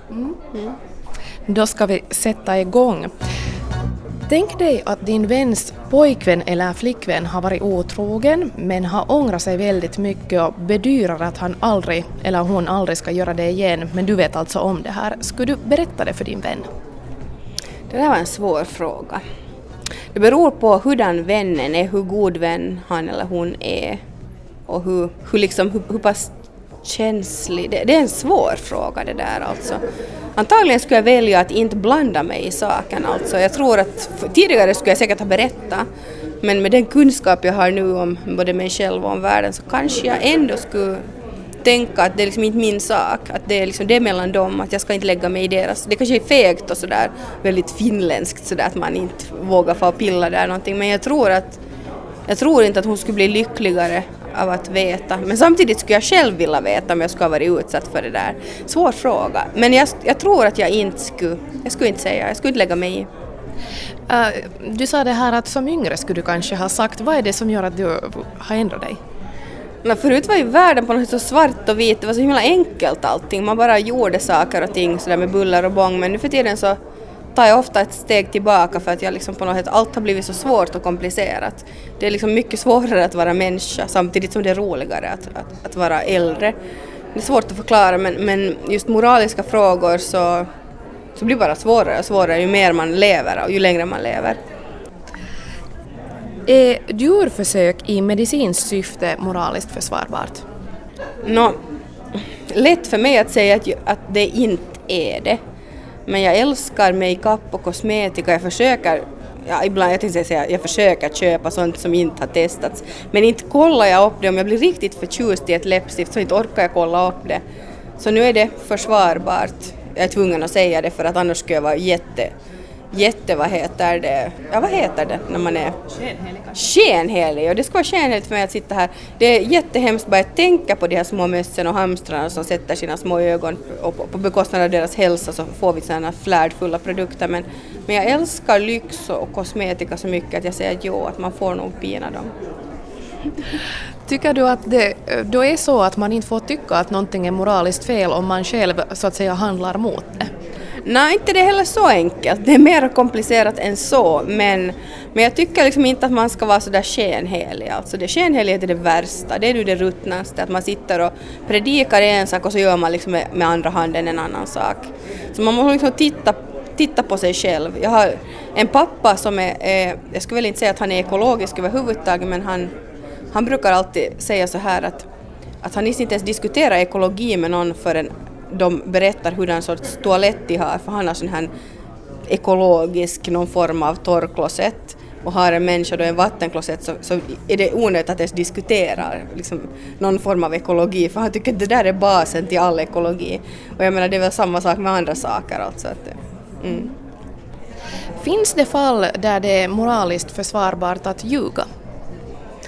Mm. Mm. Då ska vi sätta igång. Tänk dig att din väns pojkvän eller flickvän har varit otrogen men har ångrat sig väldigt mycket och bedyrar att han aldrig eller hon aldrig ska göra det igen men du vet alltså om det här. Skulle du berätta det för din vän? Det där var en svår fråga. Det beror på hurdan vännen är, hur god vän han eller hon är och hur, hur, liksom, hur, hur pass känslig. Det, det, är en svår fråga det där alltså. Antagligen skulle jag välja att inte blanda mig i saken alltså. Jag tror att tidigare skulle jag säkert ha berättat men med den kunskap jag har nu om både mig själv och om världen så kanske jag ändå skulle tänka att det är liksom inte min sak, att det är, liksom, det är mellan dem, att jag ska inte lägga mig i deras... Det kanske är fegt och sådär, väldigt finländskt sådär att man inte vågar få pilla där någonting, men jag tror att jag tror inte att hon skulle bli lyckligare av att veta. Men samtidigt skulle jag själv vilja veta om jag skulle ha varit utsatt för det där. Svår fråga. Men jag, jag tror att jag inte skulle, jag skulle inte säga, jag skulle inte lägga mig i. Uh, du sa det här att som yngre skulle du kanske ha sagt, vad är det som gör att du har ändrat dig? No, förut var ju världen på något sätt så svart och vit, det var så himla enkelt allting, man bara gjorde saker och ting sådär med buller och bång men nu för tiden så tar jag ofta ett steg tillbaka för att jag liksom på något sätt, allt har blivit så svårt och komplicerat. Det är liksom mycket svårare att vara människa samtidigt som det är roligare att, att, att vara äldre. Det är svårt att förklara men, men just moraliska frågor så, så blir det bara svårare och svårare ju mer man lever och ju längre man lever. Är djurförsök i medicinskt syfte moraliskt försvarbart? Nå, lätt för mig att säga att, att det inte är det. Men jag älskar makeup och kosmetika. Jag försöker, ja, ibland, jag tänkte säga, jag försöker köpa sånt som inte har testats. Men inte kollar jag upp det. Om jag blir riktigt förtjust i ett läppstift så inte orkar jag kolla upp det. Så nu är det försvarbart. Jag är tvungen att säga det för att annars skulle jag vara jätte jätte, vad heter det, ja vad heter det när man är skenhelig Skenhelig, och det ska vara skenheligt för mig att sitta här. Det är jättehemskt bara att tänka på de här små mössen och hamstrarna som sätter sina små ögon och på bekostnad av deras hälsa så får vi sådana flärdfulla produkter men, men jag älskar lyx och kosmetika så mycket att jag säger att jo, att man får nog pina dem. Tycker du att det då är så att man inte får tycka att någonting är moraliskt fel om man själv så att säga handlar mot det? Nej, inte det är heller så enkelt. Det är mer komplicerat än så. Men, men jag tycker liksom inte att man ska vara så där skenhelig. Alltså det skenhelighet är det värsta. Det är nu det ruttnaste. Att man sitter och predikar en sak och så gör man liksom med, med andra handen en annan sak. Så man måste liksom titta titta på sig själv. Jag har en pappa som är, är, jag skulle väl inte säga att han är ekologisk överhuvudtaget, men han, han brukar alltid säga så här att, att han inte ens diskuterar ekologi med någon förrän de berättar hurdan sorts toalett de har, för han har sån här ekologisk, någon form av torrklosett och har en människa då en vattenklosett så, så är det onödigt att ens diskutera liksom, någon form av ekologi för han tycker att det där är basen till all ekologi. Och jag menar det är väl samma sak med andra saker alltså. Att, mm. Finns det fall där det är moraliskt försvarbart att ljuga?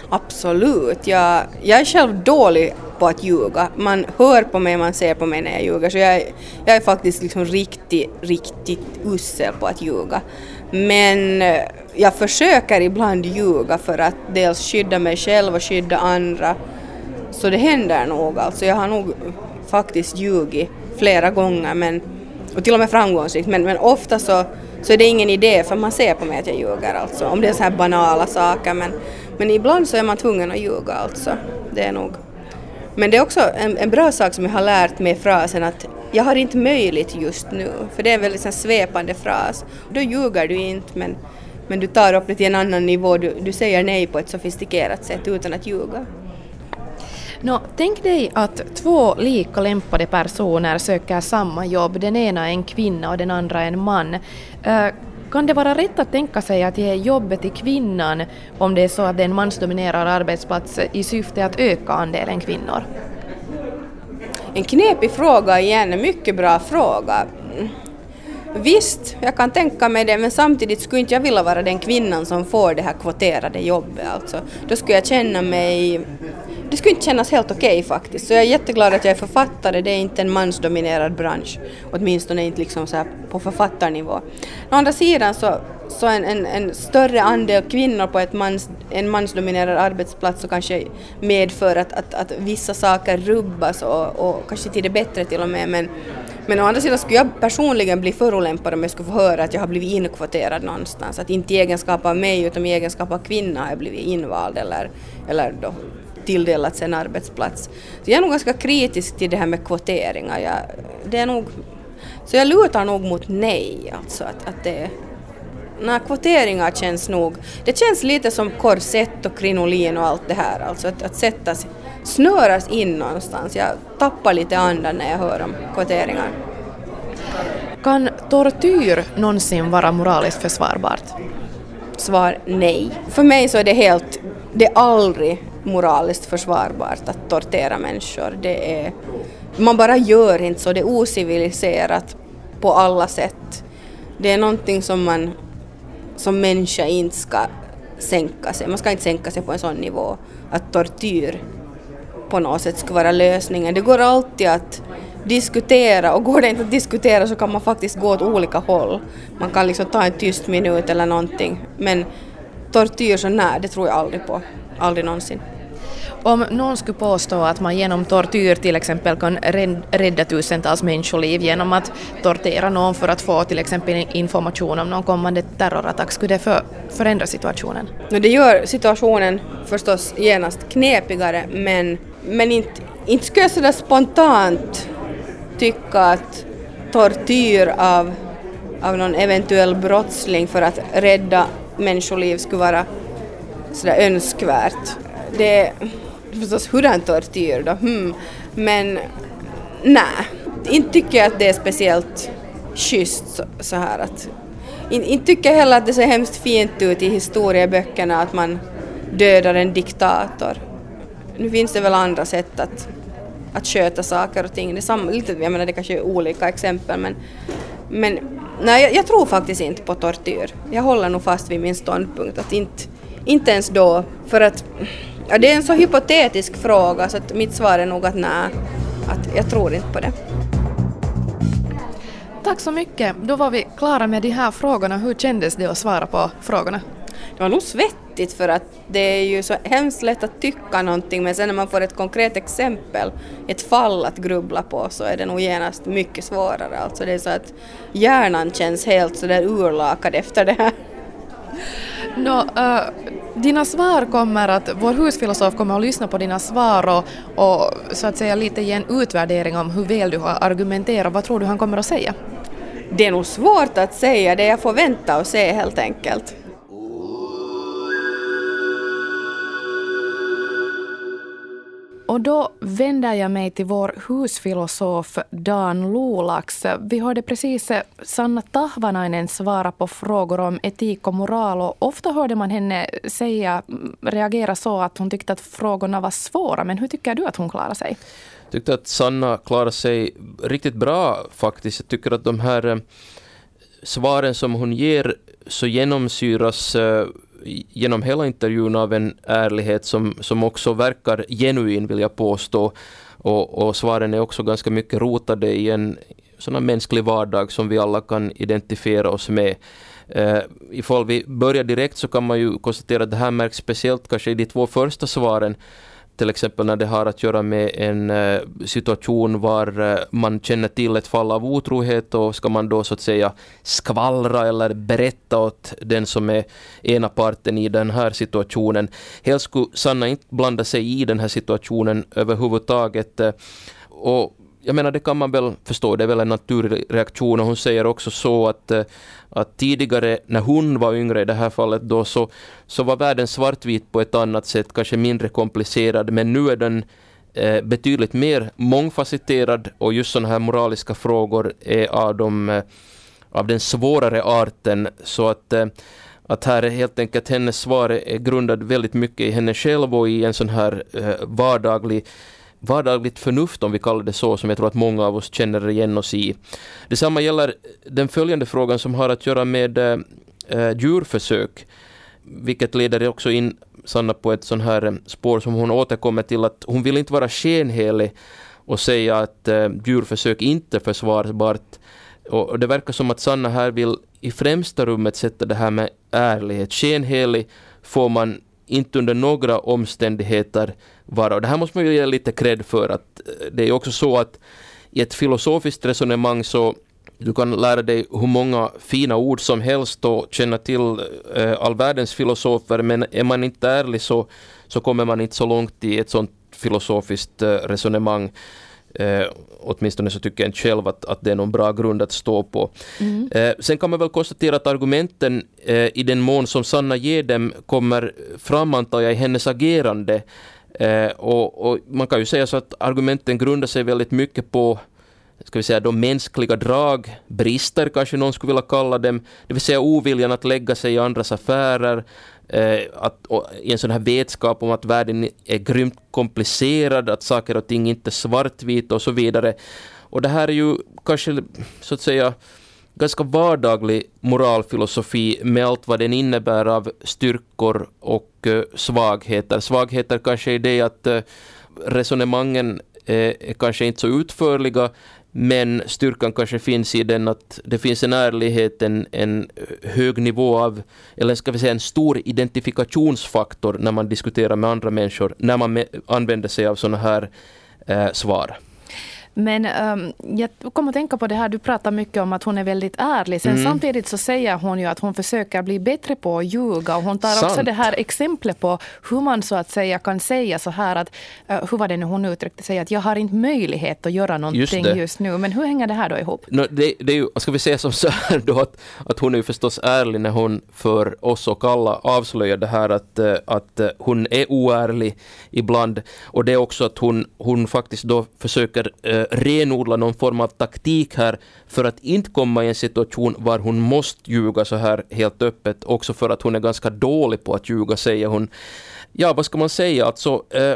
Absolut. Jag, jag är själv dålig på att ljuga. Man hör på mig, man ser på mig när jag ljuger. Så jag, jag är faktiskt liksom riktigt, riktigt usel på att ljuga. Men eh, jag försöker ibland ljuga för att dels skydda mig själv och skydda andra. Så det händer nog alltså. Jag har nog faktiskt ljugit flera gånger men, och till och med framgångsrikt men, men ofta så, så är det ingen idé för man ser på mig att jag ljuger alltså. Om det är så här banala saker men, men ibland så är man tvungen att ljuga alltså. Det är nog men det är också en, en, bra sak som jag har lärt mig frasen att jag har inte möjligt just nu, för det är en väldigt svepande fras. Då ljuger du inte men, men du tar upp det till en annan nivå, du, du säger nej på ett sofistikerat sätt utan att ljuga. No, tänk dig att två lika lämpade personer söker samma jobb, den ena är en kvinna och den andra en man. Kan det vara rätt att tänka sig att ge jobbet till kvinnan om det är så att det är en mansdominerad arbetsplats i syfte att öka andelen kvinnor? En knepig fråga igen, en mycket bra fråga. Visst, jag kan tänka mig det, men samtidigt skulle inte jag vilja vara den kvinnan som får det här kvoterade jobbet. Alltså. Då skulle jag känna mig det skulle inte kännas helt okej okay, faktiskt. Så jag är jätteglad att jag är författare, det är inte en mansdominerad bransch. Åtminstone inte liksom så på författarnivå. Å andra sidan så, så en, en, en, större andel kvinnor på ett mans, en mansdominerad arbetsplats så kanske medför att, att, att vissa saker rubbas och, och kanske till det bättre till och med. Men, men å andra sidan skulle jag personligen bli förolämpad om jag skulle få höra att jag har blivit inkvoterad någonstans. Att inte i egenskap av mig utan i egenskap av kvinna har jag blivit invald eller, eller då tilldelats en arbetsplats. Så jag är nog ganska kritisk till det här med kvoteringar. Jag, det är nog, så jag lutar nog mot nej, alltså att, att det Nej, kvoteringar känns nog... Det känns lite som korsett och krinolin och allt det här, alltså att, att sättas, snöras in någonstans. Jag tappar lite andan när jag hör om kvoteringar. Kan tortyr någonsin vara moraliskt försvarbart? Svar nej. För mig så är det helt... Det är aldrig moraliskt försvarbart att tortera människor. Det är, man bara gör inte så, det är ociviliserat på alla sätt. Det är någonting som man som människa inte ska sänka sig. Man ska inte sänka sig på en sån nivå att tortyr på något sätt skulle vara lösningen. Det går alltid att diskutera och går det inte att diskutera så kan man faktiskt gå åt olika håll. Man kan liksom ta en tyst minut eller någonting men tortyr så nej, det tror jag aldrig på. Aldrig någonsin. Om någon skulle påstå att man genom tortyr till exempel kan rädda tusentals människoliv genom att tortera någon för att få till exempel information om någon kommande terrorattack, skulle det för, förändra situationen? No, det gör situationen förstås genast knepigare men, men inte, inte skulle jag sådär spontant tycka att tortyr av, av någon eventuell brottsling för att rädda människoliv skulle vara sådär önskvärt. Det är förstås hurdan tortyr då, hmm. men nej, inte tycker jag att det är speciellt schysst så, så här att inte, tycker jag heller att det ser hemskt fint ut i historieböckerna att man dödar en diktator. Nu finns det väl andra sätt att att sköta saker och ting. Det är samma, lite, jag menar det kanske är olika exempel men, men nej, jag, jag, tror faktiskt inte på tortyr. Jag håller nog fast vid min ståndpunkt att inte, inte ens då, för att ja, det är en så hypotetisk fråga så att mitt svar är nog att nej, att jag tror inte på det. Tack så mycket. Då var vi klara med de här frågorna. Hur kändes det att svara på frågorna? Det var nog svettigt för att det är ju så hemskt lätt att tycka någonting men sen när man får ett konkret exempel, ett fall att grubbla på så är det nog genast mycket svårare. Alltså det är så att hjärnan känns helt sådär urlakad efter det här. No, uh, dina svar kommer att, vår husfilosof kommer att lyssna på dina svar och, och så att säga lite ge en utvärdering om hur väl du har argumenterat. Vad tror du han kommer att säga? Det är nog svårt att säga, det jag får vänta och se helt enkelt. Och då vänder jag mig till vår husfilosof Dan Lolax. Vi hörde precis Sanna Tahvanainen svara på frågor om etik och moral. Och ofta hörde man henne säga, reagera så att hon tyckte att frågorna var svåra. Men hur tycker du att hon klarar sig? Jag tyckte att Sanna klarar sig riktigt bra faktiskt. Jag tycker att de här eh, svaren som hon ger så genomsyras eh, genom hela intervjun av en ärlighet som, som också verkar genuin vill jag påstå. Och, och svaren är också ganska mycket rotade i en sån mänsklig vardag som vi alla kan identifiera oss med. Uh, ifall vi börjar direkt så kan man ju konstatera att det här märks speciellt kanske i de två första svaren till exempel när det har att göra med en eh, situation var eh, man känner till ett fall av otrohet och ska man då så att säga skvallra eller berätta åt den som är ena parten i den här situationen. Helst skulle Sanna inte blanda sig i den här situationen överhuvudtaget. Och jag menar det kan man väl förstå, det är väl en naturlig reaktion och hon säger också så att, eh, att tidigare när hon var yngre i det här fallet då så, så var världen svartvit på ett annat sätt, kanske mindre komplicerad. Men nu är den eh, betydligt mer mångfacetterad och just sådana här moraliska frågor är av, de, eh, av den svårare arten. Så att eh, att här är helt enkelt hennes svar är grundad väldigt mycket i henne själv och i en sån här eh, vardaglig vardagligt förnuft, om vi kallar det så, som jag tror att många av oss känner igen oss i. Detsamma gäller den följande frågan som har att göra med eh, eh djurförsök, vilket leder också in Sanna på ett sånt här eh, spår som hon återkommer till att hon vill inte vara skenhelig och säga att eh, djurförsök inte är försvarbart. Och, och det verkar som att Sanna här vill i främsta rummet sätta det här med ärlighet. Skenhelig får man inte under några omständigheter vara. Och det här måste man ju ge lite cred för att eh, det är också så att i ett filosofiskt resonemang så du kan lära dig hur många fina ord som helst och känna till eh, all världens filosofer men är man inte ärlig så, så kommer man inte så långt i ett sånt filosofiskt eh, resonemang. Eh, åtminstone så tycker jag inte själv att, att det är någon bra grund att stå på. Mm. Eh, sen kan man väl konstatera att argumenten eh, i den mån som Sanna ger dem kommer fram antar jag i hennes agerande. Eh, och, och, man kan ju säga så att argumenten grundar sig väldigt mycket på ska vi säga, de mänskliga drag, brister kanske någon skulle vilja kalla dem, det vill säga oviljan att lägga sig i andras affärer, eh, att, i en sån här vetskap om att världen är grymt komplicerad, att saker och ting inte är svartvita och så vidare. Och det här är ju kanske så att säga ganska vardaglig moralfilosofi med allt vad den innebär av styrkor och eh, svagheter. Svagheter kanske är det att eh, resonemangen eh, är kanske inte så utförliga men styrkan kanske finns i den att det finns en ärlighet, en, en hög nivå av, eller ska vi säga en stor identifikationsfaktor när man diskuterar med andra människor, när man med, använder sig av sådana här eh, svar. Men um, jag kommer att tänka på det här, du pratar mycket om att hon är väldigt ärlig. Sen mm. samtidigt så säger hon ju att hon försöker bli bättre på att ljuga. Och hon tar Sant. också det här exemplet på hur man så att säga kan säga så här att, uh, hur var det nu hon uttryckte sig, att jag har inte möjlighet att göra någonting just, just nu. Men hur hänger det här då ihop? No, det, det är ju, ska vi säga som så här då, att, att hon är ju förstås ärlig när hon för oss och alla avslöjar det här att, uh, att uh, hon är oärlig ibland. Och det är också att hon, hon faktiskt då försöker renodla någon form av taktik här för att inte komma i en situation var hon måste ljuga så här helt öppet, också för att hon är ganska dålig på att ljuga, säger hon. Ja, vad ska man säga, alltså, eh,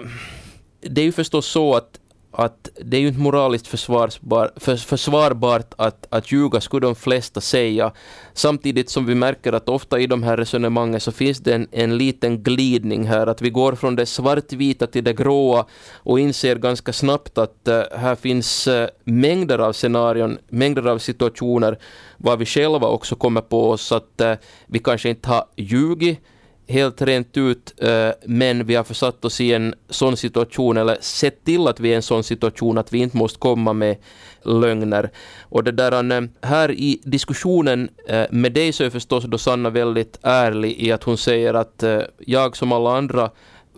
det är ju förstås så att att det är ju inte moraliskt försvarbar, för, försvarbart att, att ljuga, skulle de flesta säga. Samtidigt som vi märker att ofta i de här resonemangen så finns det en, en liten glidning här, att vi går från det svartvita till det gråa och inser ganska snabbt att uh, här finns uh, mängder av scenarion, mängder av situationer var vi själva också kommer på oss att uh, vi kanske inte har ljugit helt rent ut, eh, men vi har försatt oss i en sån situation, eller sett till att vi är i en sån situation att vi inte måste komma med lögner. Och det där, här i diskussionen eh, med dig så är förstås då Sanna väldigt ärlig i att hon säger att eh, jag som alla andra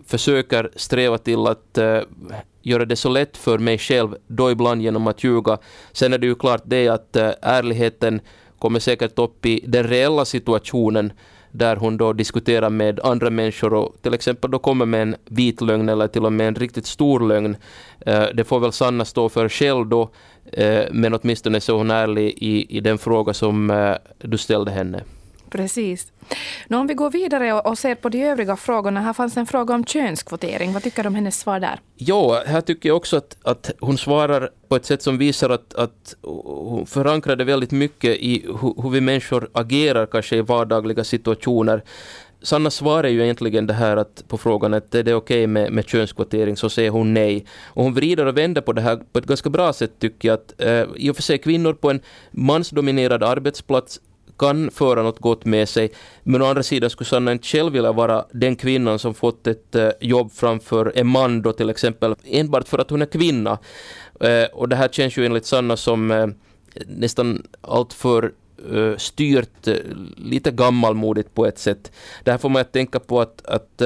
försöker sträva till att göra det så lätt för mig själv, då ibland genom att ljuga. Sen är det ju klart det att ärligheten kommer säkert upp i den reella situationen där hon då diskuterar med andra människor och till exempel då kommer med en vit lögn eller till och med en riktigt stor lögn. Eh, det får väl Sanna stå för själv då, eh, men åtminstone så är hon ärlig i, i den fråga som eh, du ställde henne. Precis. Nå, om vi går vidare och ser på de övriga frågorna. Här fanns en fråga om könskvotering. Vad tycker du om hennes svar där? Ja, här tycker jag också att, att hon svarar på ett sätt som visar att, att hon förankrade väldigt mycket i hur, hur vi människor agerar kanske i vardagliga situationer. Sannas svar är ju egentligen det här att på frågan att är det okej okay med, med könskvotering så säger hon nej. Och hon vrider och vänder på det här på ett ganska bra sätt tycker jag att eh, i och för sig kvinnor på en mansdominerad arbetsplats kan föra något gott med sig. Men å andra sidan skulle Sanna inte själv vilja vara den kvinnan som fått ett eh, jobb framför en man då till exempel, enbart för att hon är kvinna. Eh, och det här känns ju enligt Sanna som eh, nästan alltför styrt, lite gammalmodigt på ett sätt. Det här får man att tänka på att, att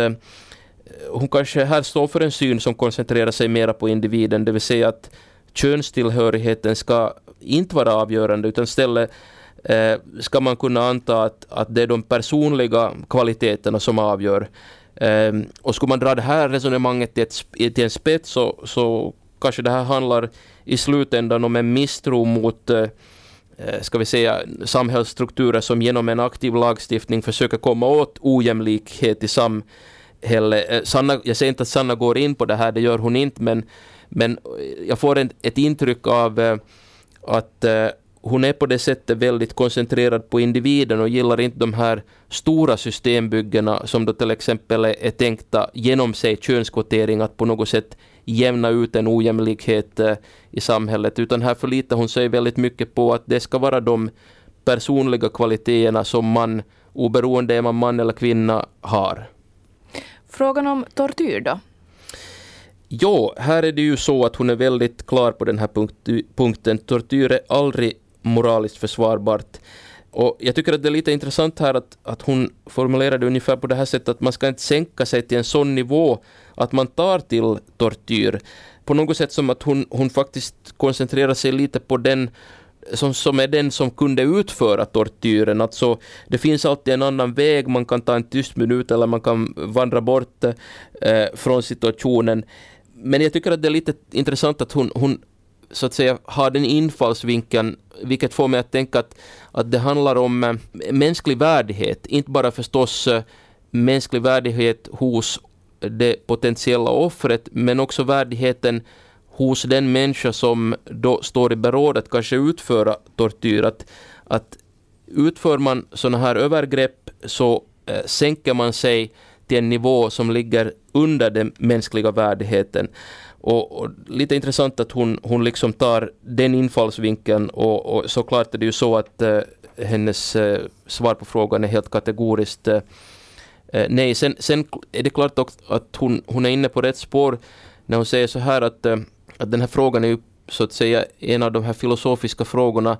hon kanske här står för en syn som koncentrerar sig mera på individen, det vill säga att könstillhörigheten ska inte vara avgörande utan istället eh, ska man kunna anta att, att det är de personliga kvaliteterna som avgör. Eh, och skulle man dra det här resonemanget till, ett, till en spets så, så kanske det här handlar i slutändan om en misstro mot eh, eh ska vi säga, samhällsstrukturer som genom en aktiv lagstiftning försöker komma åt ojämlikhet i samhället. Eh, Sanna, jag säger inte att Sanna går in på det här, det gör hon inte, men, men jag får en, ett intryck av eh, att hon är på det sättet väldigt koncentrerad på individen och gillar inte de här stora systembyggena som då till exempel är tänkta genom sig könskvotering att på något sätt jämna ut en ojämlikhet eh, i samhället utan här förlitar hon sig väldigt mycket på att det ska vara de personliga kvaliteterna som man oberoende är man man eller kvinna har. Frågan om tortyr då? Ja, här är det ju så att hon är väldigt klar på den här punkten. Tortyr är aldrig moraliskt försvarbart. Och jag tycker att det är lite intressant här att, att hon formulerar det ungefär på det här sättet att man ska inte sänka sig till en sån nivå att man tar till tortyr. På något sätt som att hon, hon faktiskt koncentrerar sig lite på den som, som är den som kunde utföra tortyren. Alltså, det finns alltid en annan väg, man kan ta en tyst minut eller man kan vandra bort eh, från situationen. Men jag tycker att det är lite intressant att hon, hon så att säga har den infallsvinkeln, vilket får mig att tänka att, att det handlar om eh, mänsklig värdighet, inte bara förstås eh, mänsklig värdighet hos det potentiella offret, men också värdigheten hos den människa som då står i beråd att kanske utföra tortyr. Att, att utför man sådana här övergrepp så eh, sänker man sig till en nivå som ligger under den mänskliga värdigheten. Och, och, lite intressant att hon, hon liksom tar den infallsvinkeln och, och såklart är det ju så att eh, hennes eh, svar på frågan är helt kategoriskt eh, eh, nej. Sen, sen, är det klart också att hon, hon är inne på rätt spår när hon säger så här att, eh, att den här frågan är ju så att säga en av de här filosofiska frågorna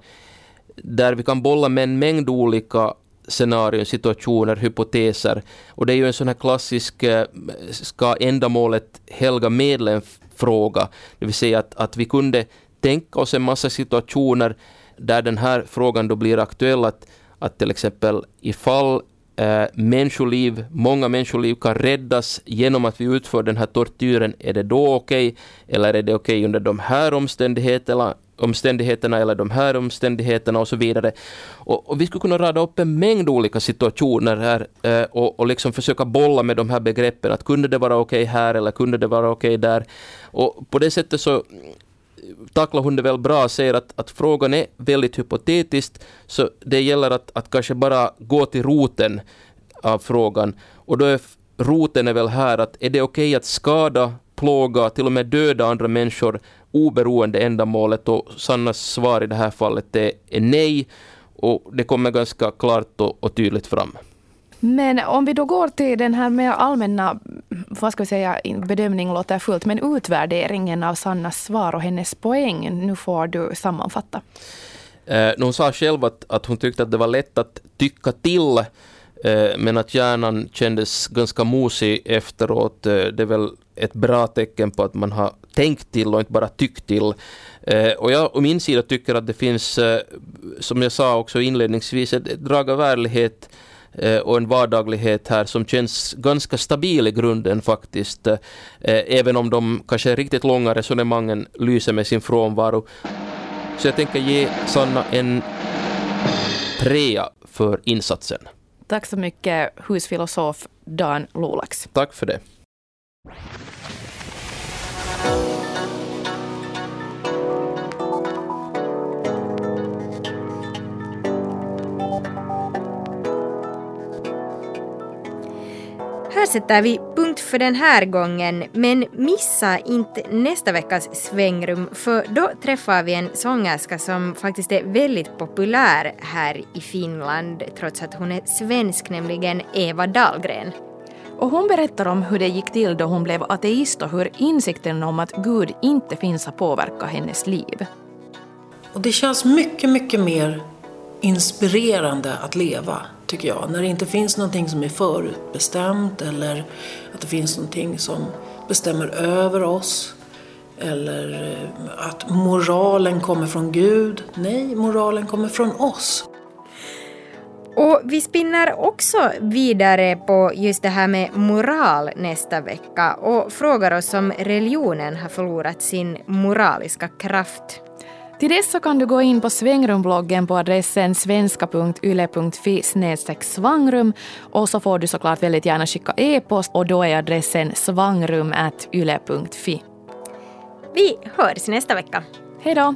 där vi kan bolla med en mängd olika scenarion, situationer, hypoteser. Och det är ju en sån här klassisk eh, ska ändamålet helga medlen fråga. Det vill säga att, att vi kunde tänka oss en massa situationer där den här frågan då blir aktuell att, att till exempel ifall eh, människoliv, många människoliv kan räddas genom att vi utför den här tortyren, är det då okej? Okay? Eller är det okej okay under de här omständigheterna? Omständigheterna eller de här omständigheterna och så vidare. Och, och vi skulle kunna rada upp en mängd olika situationer här eh, och, och liksom försöka bolla med de här begreppen. Att kunde det vara okej okay här eller kunde det vara okej okay där? Och på det sättet så eh, tacklar hon det väl bra, säger att, att frågan är väldigt hypotetisk, så det gäller att, att kanske bara gå till roten av frågan. Och då är roten är väl här att är det okej okay att skada, plåga, till och med döda andra människor oberoende ändamålet och Sannas svar i det här fallet är, är nej och det kommer ganska klart och, och tydligt fram. Men om vi då går till den här mer allmänna, vad ska vi säga, bedömning låter fullt, men utvärderingen av Sannas svar och hennes poäng. Nu får du sammanfatta. Eh, hon sa själv att, att hon tyckte att det var lätt att tycka till, eh, men att hjärnan kändes ganska mosig efteråt. Eh, det är väl ett bra tecken på att man har tänkt till och inte bara tyckt till. Eh, och jag å min sida tycker att det finns, eh, som jag sa också inledningsvis, ett, ett drag av ärlighet eh, och en vardaglighet här som känns ganska stabil i grunden faktiskt. Även om de kanske riktigt långa resonemangen lyser med sin frånvaro. Så jag tänker ge Sanna en trea för insatsen. Tack så mycket husfilosof Dan Lolax. Tack för det. Här sätter vi punkt för den här gången, men missa inte nästa veckas svängrum för då träffar vi en sångerska som faktiskt är väldigt populär här i Finland trots att hon är svensk, nämligen Eva Dahlgren. Och hon berättar om hur det gick till då hon blev ateist och hur insikten om att Gud inte finns har påverkat hennes liv. Och det känns mycket, mycket mer inspirerande att leva, tycker jag. När det inte finns någonting som är förutbestämt eller att det finns någonting som bestämmer över oss. Eller eh, att moralen kommer från Gud. Nej, moralen kommer från oss. Och vi spinner också vidare på just det här med moral nästa vecka och frågar oss om religionen har förlorat sin moraliska kraft. Till dess så kan du gå in på svängrumbloggen på adressen svenska.yle.fi svangrum och så får du såklart väldigt gärna skicka e-post och då är adressen svangrum.yle.fi. Vi hörs nästa vecka. Hej då!